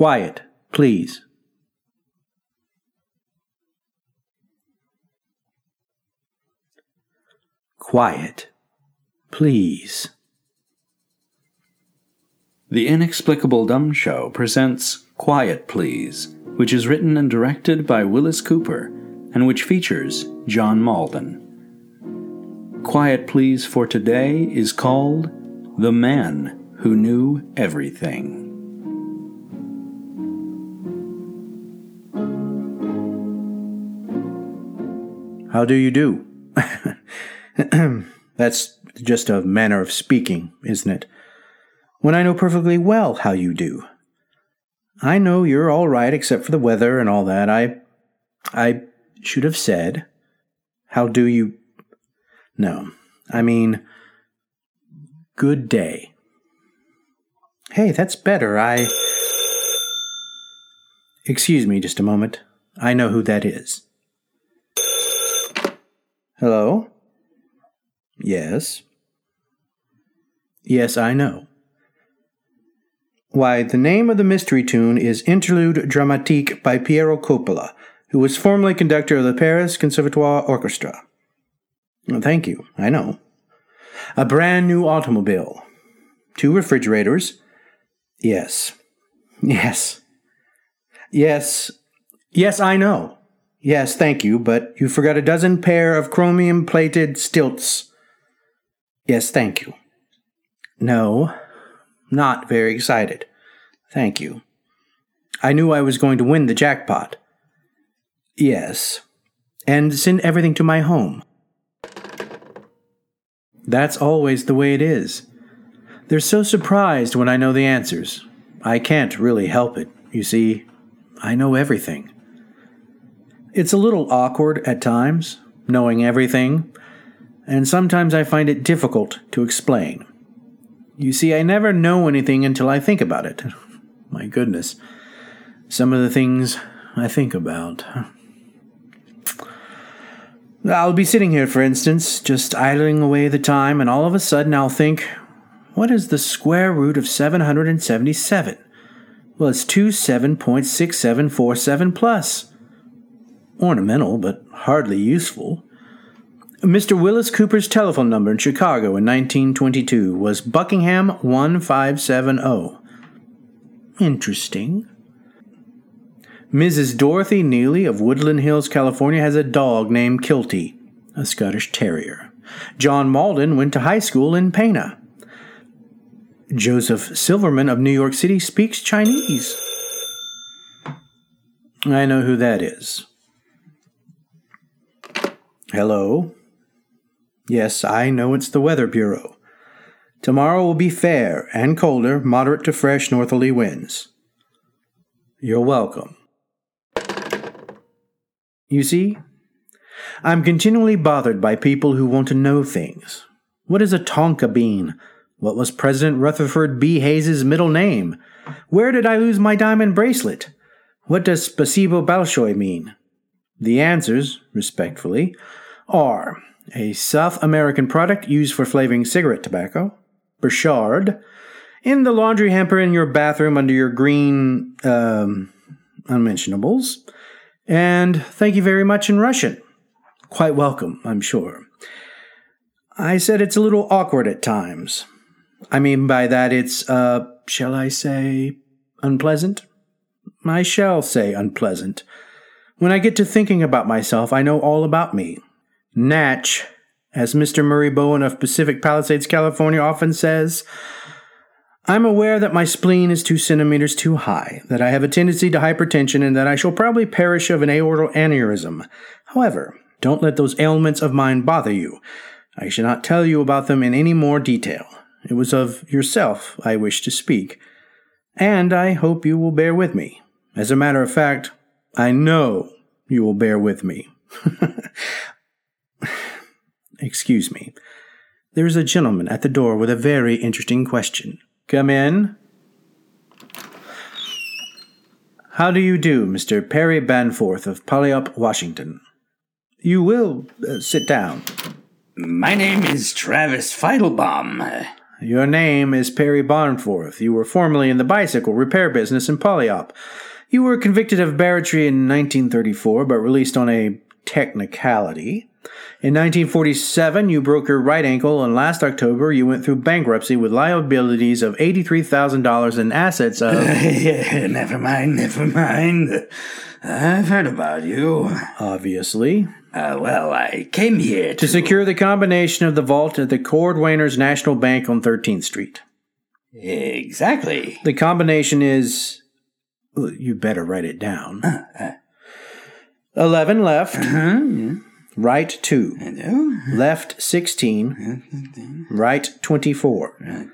Quiet, please. Quiet, please. The Inexplicable Dumb Show presents Quiet Please, which is written and directed by Willis Cooper and which features John Mauldin. Quiet Please for today is called The Man Who Knew Everything. How do you do? That's just a manner of speaking, isn't it? When I know perfectly well how you do. I know you're all right except for the weather and all that. I. I should have said, How do you. No, I mean, Good day. Hey, that's better. I. Excuse me just a moment. I know who that is. Hello? Yes. Yes, I know. Why, the name of the mystery tune is Interlude Dramatique by Piero Coppola, who was formerly conductor of the Paris Conservatoire Orchestra. thank you, I know. A brand new automobile. Two refrigerators. Yes. Yes. Yes. Yes, I know. Yes, thank you, but you forgot a dozen pair of chromium plated stilts. Yes, thank you. No, not very excited. Thank you. I knew I was going to win the jackpot. Yes. And send everything to my home. That's always the way it is. They're so surprised when I know the answers. I can't really help it. You see, I know everything. It's a little awkward at times, knowing everything, and sometimes I find it difficult to explain. You see, I never know anything until I think about it. My goodness. Some of the things I think about. I'll be sitting here, for instance, just idling away the time, and all of a sudden I'll think, what is the square root of 777? Well, it's 27.6747 plus. Ornamental, but hardly useful. Mr. Willis Cooper's telephone number in Chicago in 1922 was Buckingham 1570. Interesting. Mrs. Dorothy Neely of Woodland Hills, California, has a dog named Kilty, a Scottish Terrier. John Mauldin went to high school in Pana. Joseph Silverman of New York City speaks Chinese. I know who that is. Hello. Yes, I know it's the Weather Bureau. Tomorrow will be fair and colder, moderate to fresh northerly winds. You're welcome. You see, I'm continually bothered by people who want to know things. What is a tonka bean? What was President Rutherford B. Hayes's middle name? Where did I lose my diamond bracelet? What does Spasibo Balshoi mean? The answers, respectfully, are a South American product used for flavoring cigarette tobacco, Burchard, in the laundry hamper in your bathroom under your green um, unmentionables, and thank you very much in Russian. Quite welcome, I'm sure. I said it's a little awkward at times. I mean by that it's, uh, shall I say, unpleasant? I shall say unpleasant. When I get to thinking about myself, I know all about me. Natch, as Mr. Murray Bowen of Pacific Palisades, California often says, I'm aware that my spleen is two centimeters too high, that I have a tendency to hypertension, and that I shall probably perish of an aortal aneurysm. However, don't let those ailments of mine bother you. I shall not tell you about them in any more detail. It was of yourself I wished to speak, and I hope you will bear with me. As a matter of fact, I know you will bear with me. Excuse me. There is a gentleman at the door with a very interesting question. Come in. How do you do, Mr. Perry Barnforth of Puyallup, Washington? You will uh, sit down. My name is Travis Feidelbaum. Your name is Perry Barnforth. You were formerly in the bicycle repair business in Puyallup. You were convicted of barratry in 1934, but released on a technicality. In 1947, you broke your right ankle, and last October, you went through bankruptcy with liabilities of $83,000 and assets of. yeah, never mind, never mind. I've heard about you. Obviously. Uh, well, I came here to, To secure the combination of the vault at the Cordwainers National Bank on 13th Street. Exactly. The combination is. You better write it down. 11 left, Huh? Yeah. right 2. I do. Left 16, right 24. Right.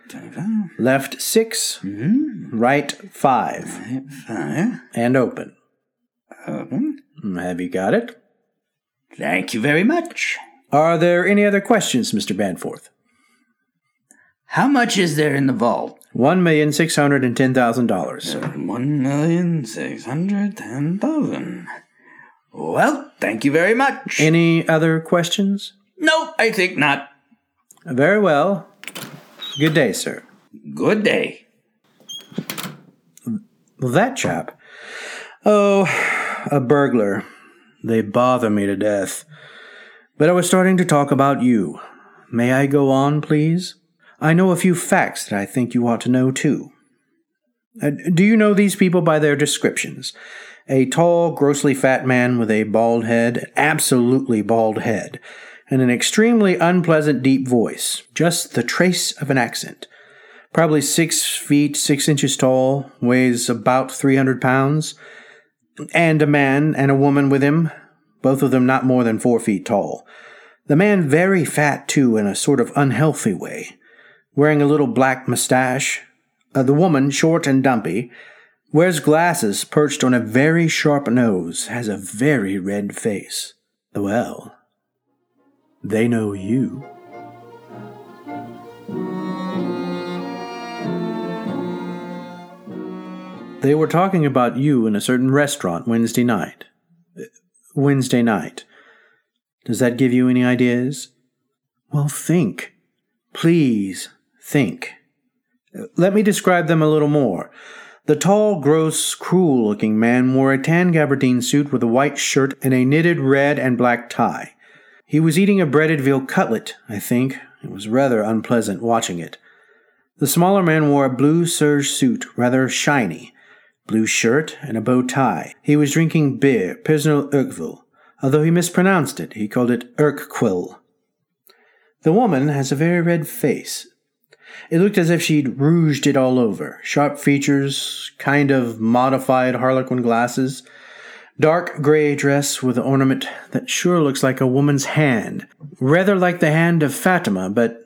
Left 6, Mm-hmm. right 5. Right, five. And open. Open. Have you got it? Thank you very much. Are there any other questions, Mr. Barnforth? How much is there in the vault? $1,610,000. One million six hundred ten thousand. Well, thank you very much. Any other questions? no, I think not. Very well. Good day, sir. Good day. Well, that chap. Oh, a burglar. They bother me to death. But I was starting to talk about you. May I go on, please? I know a few facts that I think you ought to know, too. Uh, do you know these people by their descriptions? A tall, grossly fat man with a bald head, absolutely bald head, and an extremely unpleasant deep voice, just the trace of an accent. Probably six feet six inches tall, weighs about 300 pounds, and a man and a woman with him, both of them not more than four feet tall. The man very fat, too, in a sort of unhealthy way, wearing a little black mustache. Uh, the woman, short and dumpy, wears glasses perched on a very sharp nose, has a very red face. Well, they know you. They were talking about you in a certain restaurant Wednesday night. Wednesday night. Does that give you any ideas? Well, think. Please, think. Let me describe them a little more. The tall, gross, cruel looking man wore a tan gabardine suit with a white shirt and a knitted red and black tie. He was eating a breaded veal cutlet, I think. It was rather unpleasant watching it. The smaller man wore a blue serge suit, rather shiny, blue shirt, and a bow tie. He was drinking beer, Pilsner Urquell. Although he mispronounced it, he called it Urquell. The woman has a very red face. It looked as if she'd rouged it all over. Sharp features, kind of modified harlequin glasses, dark gray dress with an ornament that sure looks like a woman's hand. Rather like the hand of Fatima, but,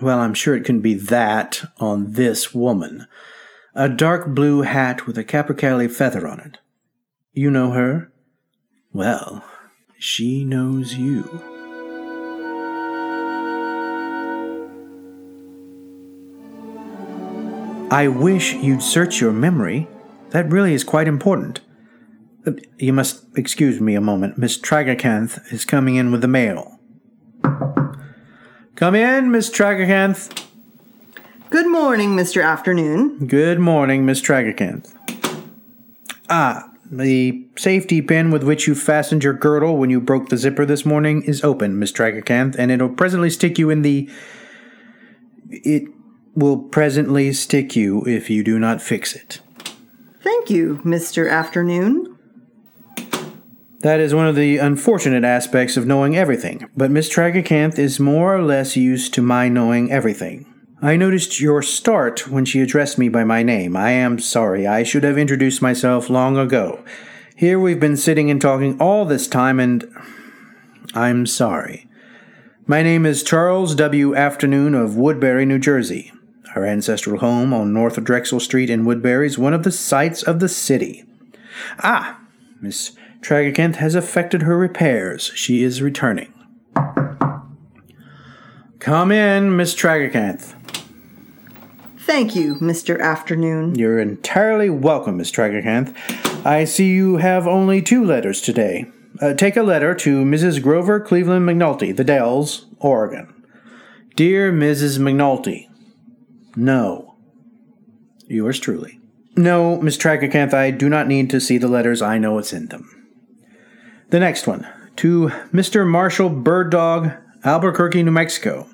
well, I'm sure it couldn't be that on this woman. A dark blue hat with a capercaillie feather on it. You know her? Well, she knows you. I wish you'd search your memory. That really is quite important. You must excuse me a moment. Miss Tragacanth is coming in with the mail. Come in, Miss Tragacanth. Good morning, Mr. Afternoon. Good morning, Miss Tragacanth. Ah, the safety pin with which you fastened your girdle when you broke the zipper this morning is open, Miss Tragacanth, and it'll presently stick you in the. It will presently stick you if you do not fix it. Thank you, Mr. Afternoon. That is one of the unfortunate aspects of knowing everything, but Miss Tragacanth is more or less used to my knowing everything. I noticed your start when she addressed me by my name. I am sorry. I should have introduced myself long ago. Here we've been sitting and talking all this time, and I'm sorry. My name is Charles W. Afternoon of Woodbury, New Jersey. Our ancestral home on North Drexel Street in Woodbury is one of the sights of the city. Ah, Miss Tragacanth has effected her repairs. She is returning. Come in, Miss Tragacanth. Thank you, Mr. Afternoon. You're entirely welcome, Miss Tragacanth. I see you have only two letters today. Uh, take a letter to Mrs. Grover Cleveland McNulty, The Dells, Oregon. Dear Mrs. McNulty, No. Yours truly. No, Miss Tragacanth, I do not need to see the letters. I know what's in them. The next one. To Mr. Marshall Bird Dog, Albuquerque, New Mexico.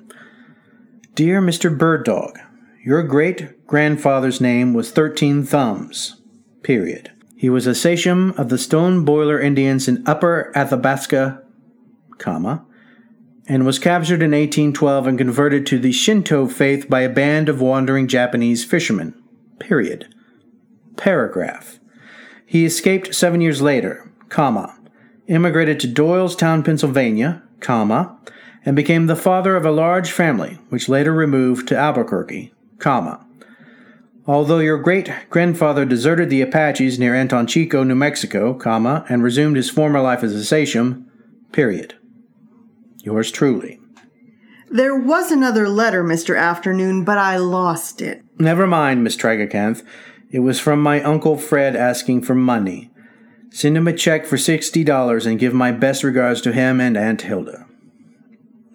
Dear Mr. Bird Dog, your great grandfather's name was Thirteen Thumbs. Period. He was a sachem of the Stone Boiler Indians in Upper Athabasca, comma, and was captured in 1812 and converted to the Shinto faith by a band of wandering Japanese fishermen. Period. Paragraph. He escaped seven years later, comma, immigrated to Doylestown, Pennsylvania, comma, and became the father of a large family, which later removed to Albuquerque, comma. Although your great grandfather deserted the Apaches near Anton Chico, New Mexico, comma, and resumed his former life as a sachem, period. Yours truly. There was another letter, Mr. Afternoon, but I lost it. Never mind, Miss Tragacanth. It was from my Uncle Fred asking for money. Send him a check for $60 and give my best regards to him and Aunt Hilda.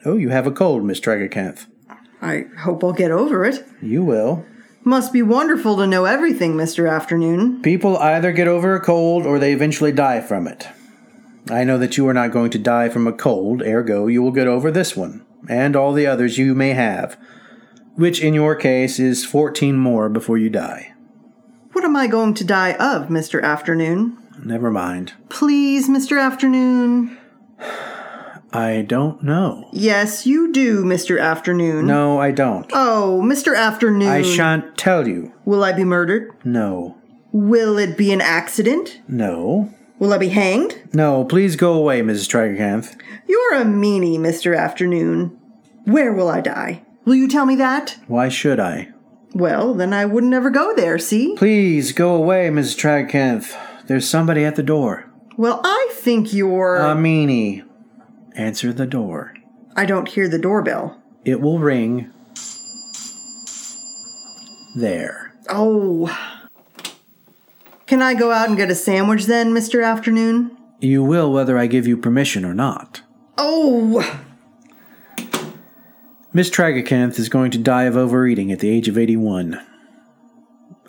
Oh, you have a cold, Miss Tragacanth. I hope I'll get over it. You will. Must be wonderful to know everything, Mr. Afternoon. People either get over a cold or they eventually die from it. I know that you are not going to die from a cold, ergo, you will get over this one, and all the others you may have, which in your case is 14 more before you die. What am I going to die of, Mr. Afternoon? Never mind. Please, Mr. Afternoon. I don't know. Yes, you do, Mr. Afternoon. No, I don't. Oh, Mr. Afternoon. I shan't tell you. Will I be murdered? No. Will it be an accident? No. Will I be hanged? No, please go away, Mrs. Tragacanth. You're a meanie, Mr. Afternoon. Where will I die? Will you tell me that? Why should I? Well, then I wouldn't ever go there, see? Please go away, Mrs. Tragacanth. There's somebody at the door. Well, I think you're. A meanie. Answer the door. I don't hear the doorbell. It will ring. There. Oh. Can I go out and get a sandwich then, Mr. Afternoon? You will whether I give you permission or not. Oh! Miss Tragacanth is going to die of overeating at the age of 81.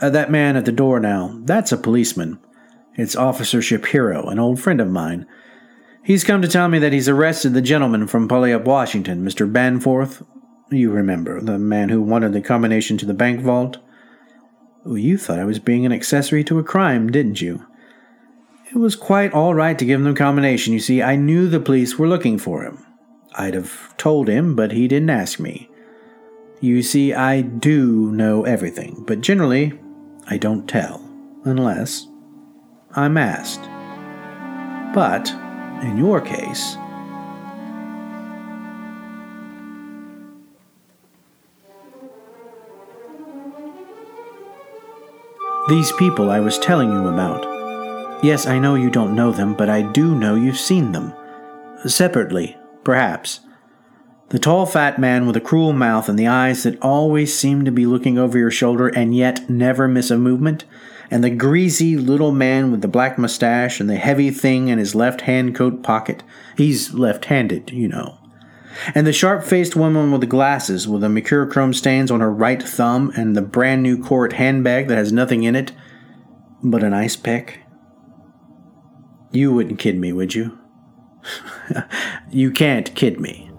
Uh, that man at the door now, that's a policeman. It's Officer Shapiro, an old friend of mine. He's come to tell me that he's arrested the gentleman from Puyallup, Washington, Mr. Barnforth. You remember, the man who wanted the combination to the bank vault? You thought I was being an accessory to a crime, didn't you? It was quite all right to give him the combination. You see, I knew the police were looking for him. I'd have told him, but he didn't ask me. You see, I do know everything, but generally, I don't tell, unless I'm asked. But, in your case, These people I was telling you about. Yes, I know you don't know them, but I do know you've seen them. Separately, perhaps. The tall, fat man with a cruel mouth and the eyes that always seem to be looking over your shoulder and yet never miss a movement, and the greasy little man with the black mustache and the heavy thing in his left hand coat pocket. He's left handed, you know. And the sharp faced woman with the glasses with the mercurochrome stains on her right thumb and the brand new Court handbag that has nothing in it but an ice pick. You wouldn't kid me, would you? you can't kid me.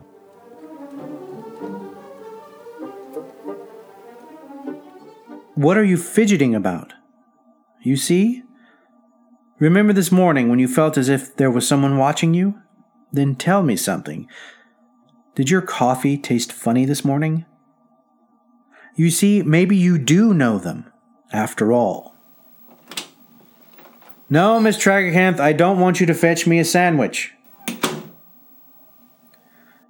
What are you fidgeting about? You see? Remember this morning when you felt as if there was someone watching you? Then tell me something. Did your coffee taste funny this morning? You see, maybe you do know them, after all. No, Miss Tragacanth, I don't want you to fetch me a sandwich.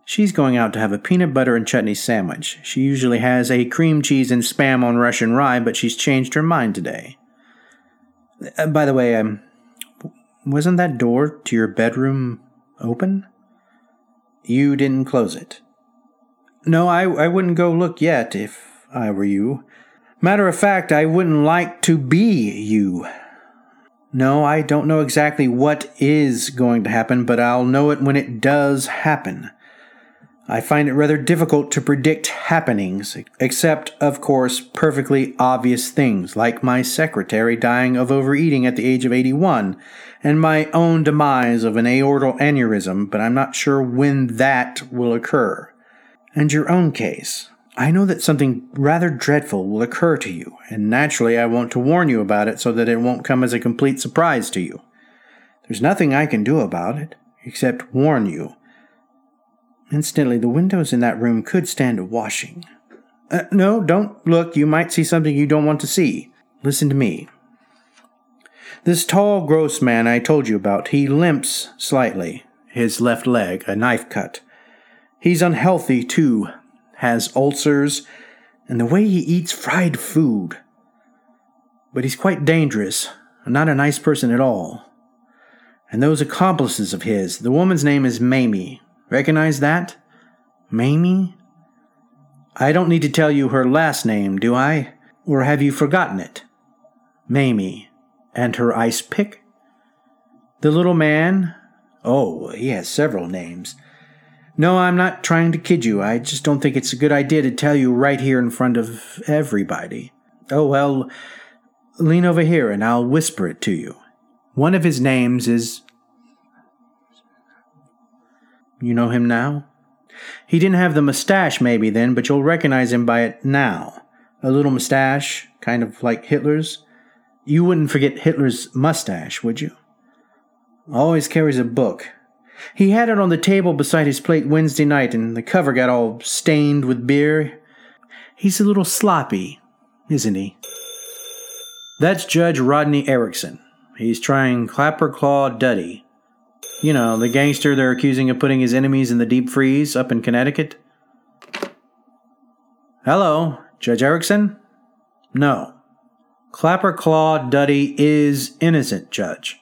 She's going out to have a peanut butter and chutney sandwich. She usually has a cream cheese and spam on Russian rye, but she's changed her mind today. Uh, by the way, um, wasn't that door to your bedroom open? You didn't close it. No, I, I wouldn't go look yet if I were you. Matter of fact, I wouldn't like to be you. No, I don't know exactly what is going to happen, but I'll know it when it does happen. I find it rather difficult to predict happenings, except, of course, perfectly obvious things, like my secretary dying of overeating at the age of 81, and my own demise of an aortal aneurysm, but I'm not sure when that will occur. And your own case. I know that something rather dreadful will occur to you, and naturally I want to warn you about it so that it won't come as a complete surprise to you. There's nothing I can do about it, except warn you Incidentally, the windows in that room could stand a washing. Uh, no, don't look. You might see something you don't want to see. Listen to me. This tall, gross man I told you about, he limps slightly, his left leg a knife cut. He's unhealthy, too, has ulcers, and the way he eats fried food. But he's quite dangerous, not a nice person at all. And those accomplices of his, the woman's name is Mamie. Recognize that? Mamie? I don't need to tell you her last name, do I? Or have you forgotten it? Mamie. And her ice pick? The little man? Oh, he has several names. No, I'm not trying to kid you. I just don't think it's a good idea to tell you right here in front of everybody. Oh, well, lean over here and I'll whisper it to you. One of his names is you know him now? He didn't have the mustache maybe then, but you'll recognize him by it now. A little mustache, kind of like Hitler's. You wouldn't forget Hitler's mustache, would you? Always carries a book. He had it on the table beside his plate Wednesday night, and the cover got all stained with beer. He's a little sloppy, isn't he? That's Judge Rodney Erickson. He's trying Clapper Claw Duddy. You know, the gangster they're accusing of putting his enemies in the deep freeze up in Connecticut? Hello, Judge Erickson? No. Clapper Claw Duddy is innocent, Judge.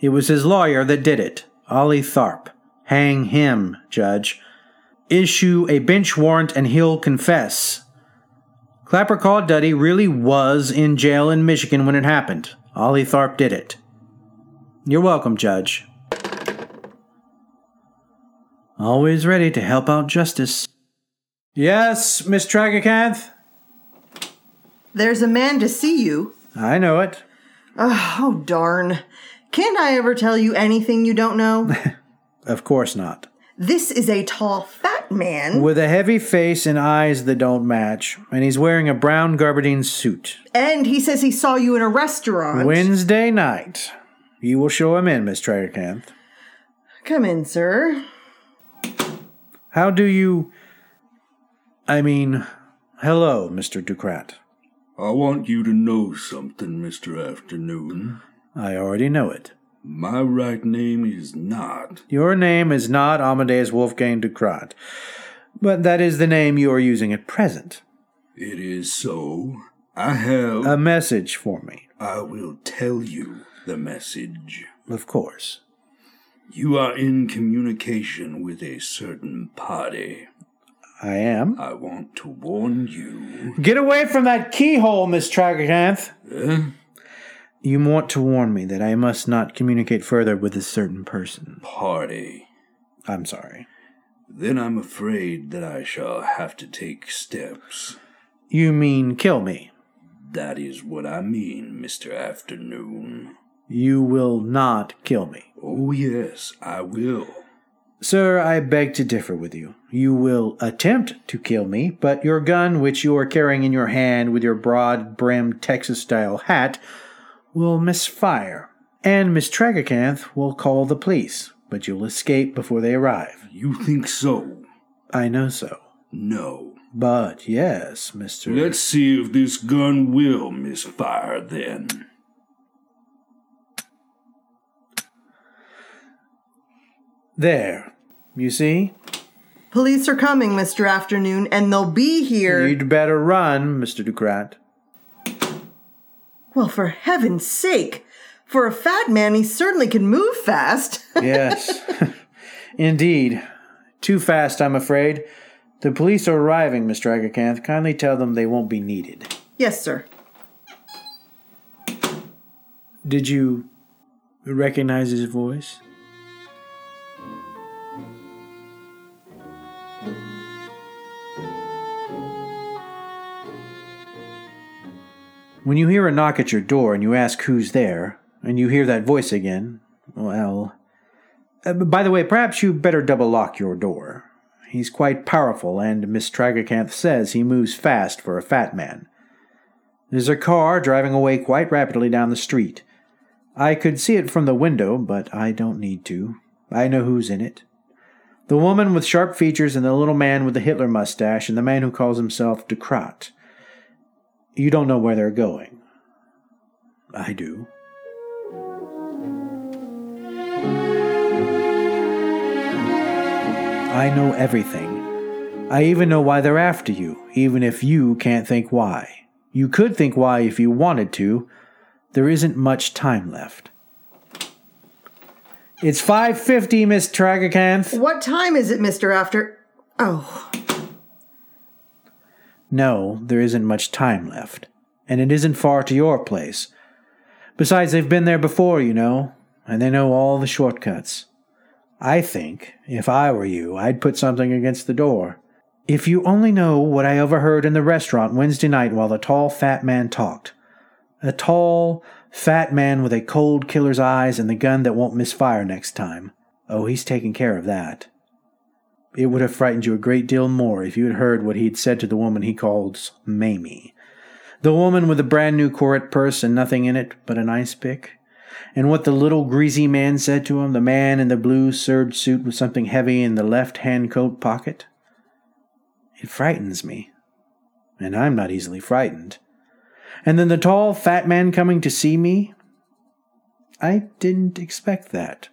It was his lawyer that did it, Ollie Tharp. Hang him, Judge. Issue a bench warrant and he'll confess. Clapper Claw Duddy really was in jail in Michigan when it happened. Ollie Tharp did it. You're welcome, Judge. Always ready to help out justice. Yes, Miss Tragacanth? There's a man to see you. I know it. Oh, darn. Can't I ever tell you anything you don't know? of course not. This is a tall, fat man. With a heavy face and eyes that don't match, and he's wearing a brown gabardine suit. And he says he saw you in a restaurant. Wednesday night. You will show him in, Miss Tragacanth. Come in, sir. How do you. I mean, hello, Mr. Ducrat. I want you to know something, Mr. Afternoon. I already know it. My right name is not. Your name is not Amadeus Wolfgang Ducrat, but that is the name you are using at present. It is so. I have. A message for me. I will tell you the message. Of course. You are in communication with a certain party. I am. I want to warn you. Get away from that keyhole, Miss Tragacanth. Eh? You want to warn me that I must not communicate further with a certain person. Party. I'm sorry. Then I'm afraid that I shall have to take steps. You mean kill me? That is what I mean, Mr. Afternoon. You will not kill me. Oh, yes, I will. Sir, I beg to differ with you. You will attempt to kill me, but your gun, which you are carrying in your hand with your broad brimmed Texas style hat, will misfire. And Miss Tragacanth will call the police, but you'll escape before they arrive. You think so? I know so. No. But yes, Mr. Let's see if this gun will misfire then. There. You see? Police are coming, Mr. Afternoon, and they'll be here. You'd better run, Mr. Ducrat. Well, for heaven's sake. For a fat man, he certainly can move fast. yes. Indeed. Too fast, I'm afraid. The police are arriving, Miss Tragacanth. Kindly tell them they won't be needed. yes, sir. Did you recognize his voice? When you hear a knock at your door and you ask who's there, and you hear that voice again, well. Uh, by the way, perhaps you better double lock your door. He's quite powerful, and Miss Tragacanth says he moves fast for a fat man. There's a car driving away quite rapidly down the street. I could see it from the window, but I don't need to. I know who's in it. The woman with sharp features and the little man with the Hitler mustache and the man who calls himself Ducrat. You don't know where they're going. I do. I know everything. I even know why they're after you, even if you can't think why. You could think why if you wanted to. There isn't much time left. It's 5.50, Miss Tragacanth. What time is it, Mr. After. Oh. No, there isn't much time left. And it isn't far to your place. Besides, they've been there before, you know, and they know all the shortcuts. I think, if I were you, I'd put something against the door. If you only know what I overheard in the restaurant Wednesday night while the tall, fat man talked. A tall, fat man with a cold killer's eyes and the gun that won't misfire next time. Oh, he's taking care of that. It would have frightened you a great deal more if you had heard what he'd said to the woman he calls Mamie. The woman with the brand new Koret purse and nothing in it but an ice pick and what the little greasy man said to him, the man in the blue serge suit with something heavy in the left hand coat pocket? It frightens me, and I'm not easily frightened. And then the tall, fat man coming to see me? I didn't expect that.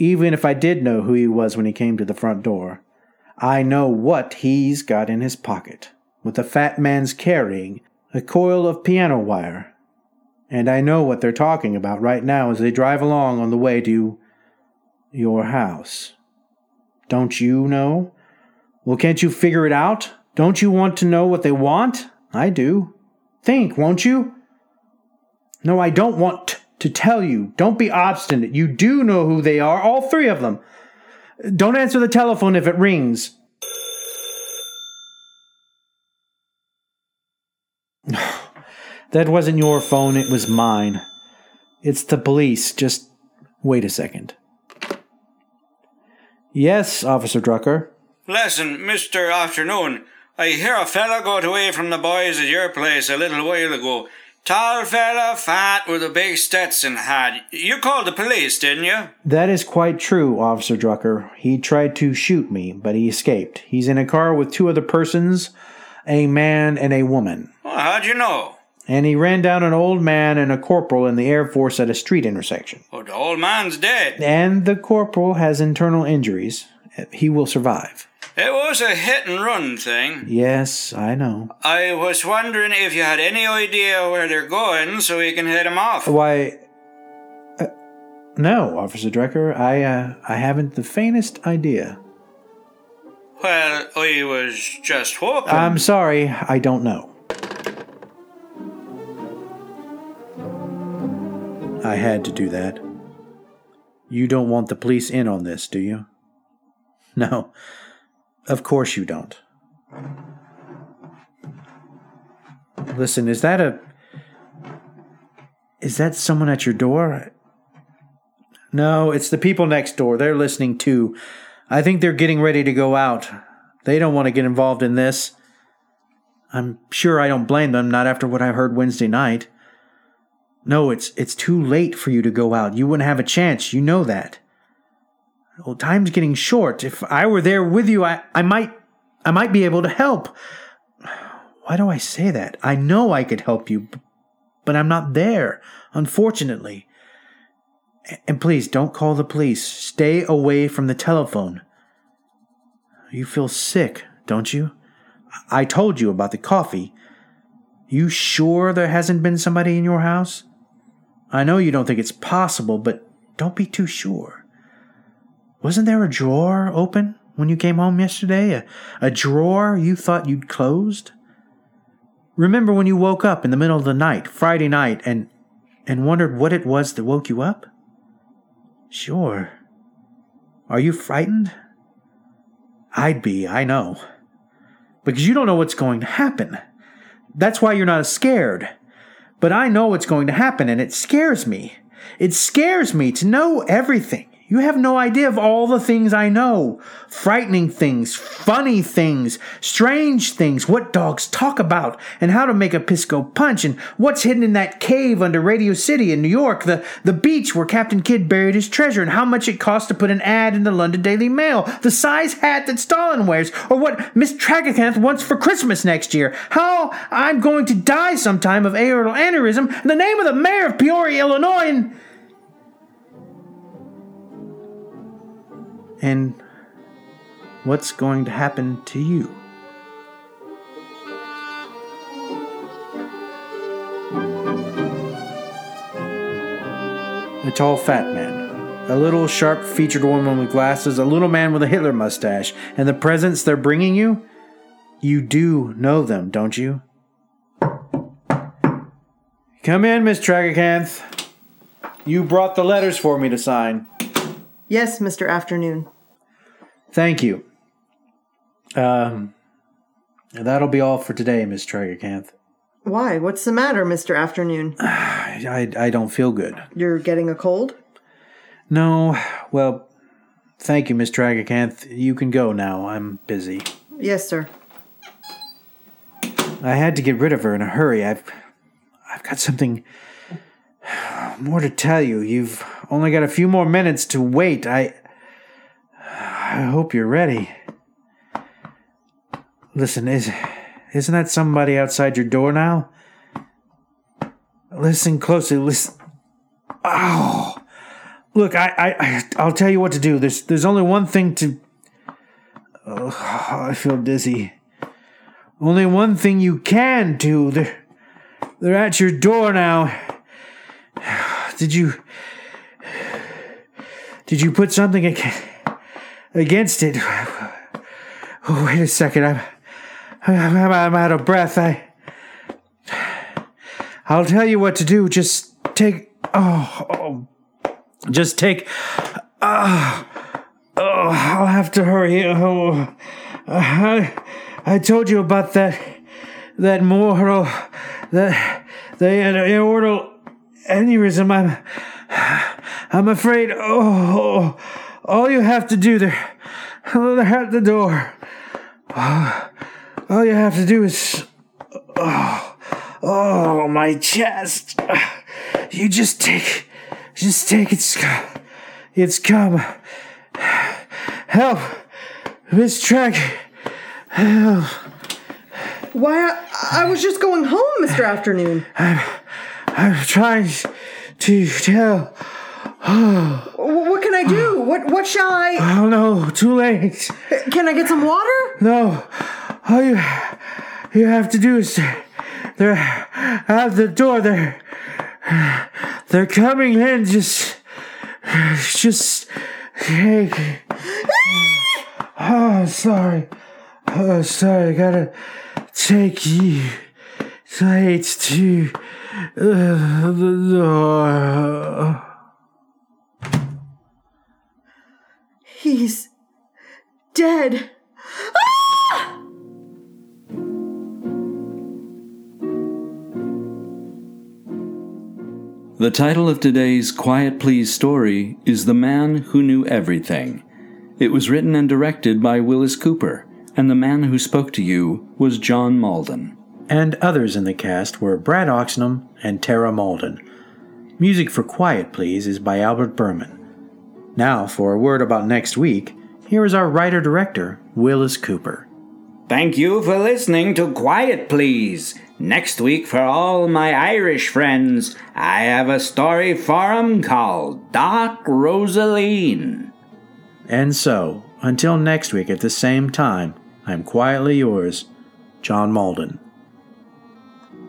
Even if I did know who he was when he came to the front door, I know what he's got in his pocket, with the fat man's carrying a coil of piano wire and I know what they're talking about right now as they drive along on the way to your house. Don't you know? Well, can't you figure it out? Don't you want to know what they want? I do. Think, won't you? No, I don't want to tell you. Don't be obstinate. You do know who they are, all three of them. Don't answer the telephone if it rings. That wasn't your phone, it was mine. It's the police. Just wait a second. Yes, Officer Drucker. Listen, Mr. Afternoon, I hear a fella got away from the boys at your place a little while ago. Tall fella, fat, with a big Stetson hat. You called the police, didn't you? That is quite true, Officer Drucker. He tried to shoot me, but he escaped. He's in a car with two other persons, a man and a woman. Well, how'd you know? and he ran down an old man and a corporal in the Air Force at a street intersection. Oh, the old man's dead. And the corporal has internal injuries. He will survive. It was a hit and run thing. Yes, I know. I was wondering if you had any idea where they're going so we can head them off. Why, uh, no, Officer Drucker. I, uh, I haven't the faintest idea. Well, I was just hoping. I'm sorry, I don't know. I had to do that. You don't want the police in on this, do you? No, of course you don't. Listen, is that a. Is that someone at your door? No, it's the people next door. They're listening too. I think they're getting ready to go out. They don't want to get involved in this. I'm sure I don't blame them, not after what I heard Wednesday night. No, it's it's too late for you to go out. You wouldn't have a chance. You know that. Well, time's getting short. If I were there with you, I, I might I might be able to help. Why do I say that? I know I could help you, but I'm not there, unfortunately. And please don't call the police. Stay away from the telephone. You feel sick, don't you? I told you about the coffee. You sure there hasn't been somebody in your house? I know you don't think it's possible, but don't be too sure. Wasn't there a drawer open when you came home yesterday? A, a drawer you thought you'd closed? Remember when you woke up in the middle of the night, Friday night, and and wondered what it was that woke you up? Sure. Are you frightened? I'd be, I know. Because you don't know what's going to happen. That's why you're not scared. But I know what's going to happen, and it scares me. It scares me to know everything. You have no idea of all the things I know frightening things, funny things, strange things, what dogs talk about, and how to make a Pisco punch, and what's hidden in that cave under Radio City in New York, the, the beach where Captain Kidd buried his treasure, and how much it costs to put an ad in the London Daily Mail, the size hat that Stalin wears, or what Miss Tragacanth wants for Christmas next year, how I'm going to die sometime of aortal aneurysm, in the name of the mayor of Peoria, Illinois, and. And what's going to happen to you. A tall, fat man, a little sharp featured woman with glasses, a little man with a Hitler mustache, and the presents they're bringing you? You do know them, don't you? Come in, Miss Tragacanth. You brought the letters for me to sign. Yes, Mr. Afternoon. Thank you. Um, that'll be all for today, Miss Tragacanth. Why? What's the matter, Mr. Afternoon? I, I don't feel good. You're getting a cold? No, well, thank you, Miss Tragacanth. You can go now. I'm busy. Yes, sir. I had to get rid of her in a hurry. I've, I've got something more to tell you. You've only got a few more minutes to wait. I, I hope you're ready. Listen, is isn't that somebody outside your door now? Listen closely. Listen. Oh, look, I, I, I'll tell you what to do. There's, there's only one thing to. Oh, I feel dizzy. Only one thing you can do. They're, they're at your door now. Did you? Did you put something against it? Oh, wait a second. I'm, I'm, I'm out of breath. I. I'll tell you what to do. Just take. Oh, oh just take. Uh, oh, I'll have to hurry. Oh, I, I told you about that. That mortal. That the aortal aneurysm. I'm. I'm afraid. Oh, all you have to do there. They're at the door. All you have to do is. Oh, oh, my chest. You just take. Just take it. It's come. Help. Miss Track. Help. Why, I, I was just going home, Mr. Afternoon. I'm. I'm trying to tell. Wh- What can I do? What what shall I? Oh no, too late. Can I get some water? No. All you you have to do is they're at the door. They're they're coming in. Just just take. Oh, sorry. Oh, sorry. I gotta take you straight to uh, the door. He's dead. The title of today's Quiet Please story is The Man Who Knew Everything. It was written and directed by Willis Cooper, and the man who spoke to you was John Mauldin. And others in the cast were Brad Oxnam and Tara Mauldin. Music for Quiet Please is by Albert Buhrman. Now, for a word about next week, here is our writer director, Willis Cooper. Thank you for listening to Quiet Please. Next week, for all my Irish friends, I have a story for 'em called Dark Rosaleen. And so, until next week at the same time, I'm quietly yours, John Mauldin.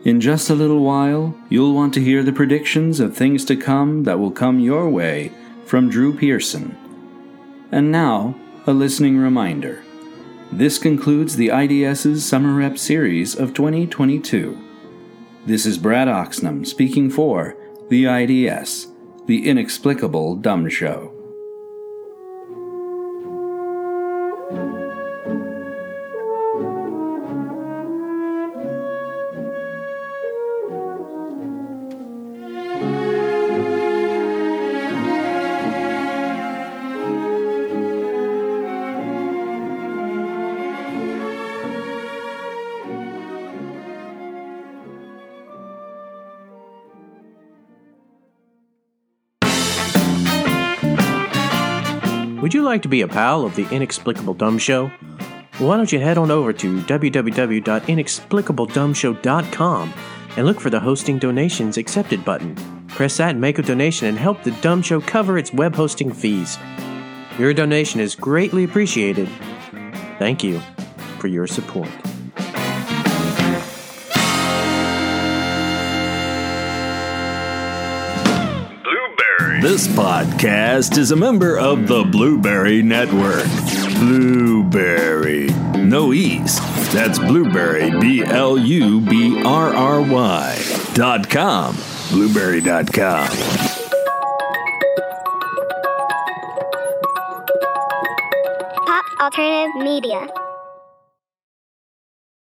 In just a little while, you'll want to hear the predictions of things to come that will come your way from Drew Pearson. And now, a listening reminder. This concludes the IDS's Summer Rep series of 2022. This is Brad Oxnam speaking for the IDS, the Inexplicable Dumb Show. Would you like to be a pal of the Inexplicable Dumb Show? Why don't you head on over to www.inexplicabledumbshow.com and look for the Hosting Donations Accepted button. Press that and make a donation and help the Dumb Show cover its web hosting fees. Your donation is greatly appreciated. Thank you for your support. This podcast is a member of the Blubrry Network. Blubrry. No E's. That's Blubrry, B L U B R R Y. Dot com. Blubrry.com. Pop Alternative Media.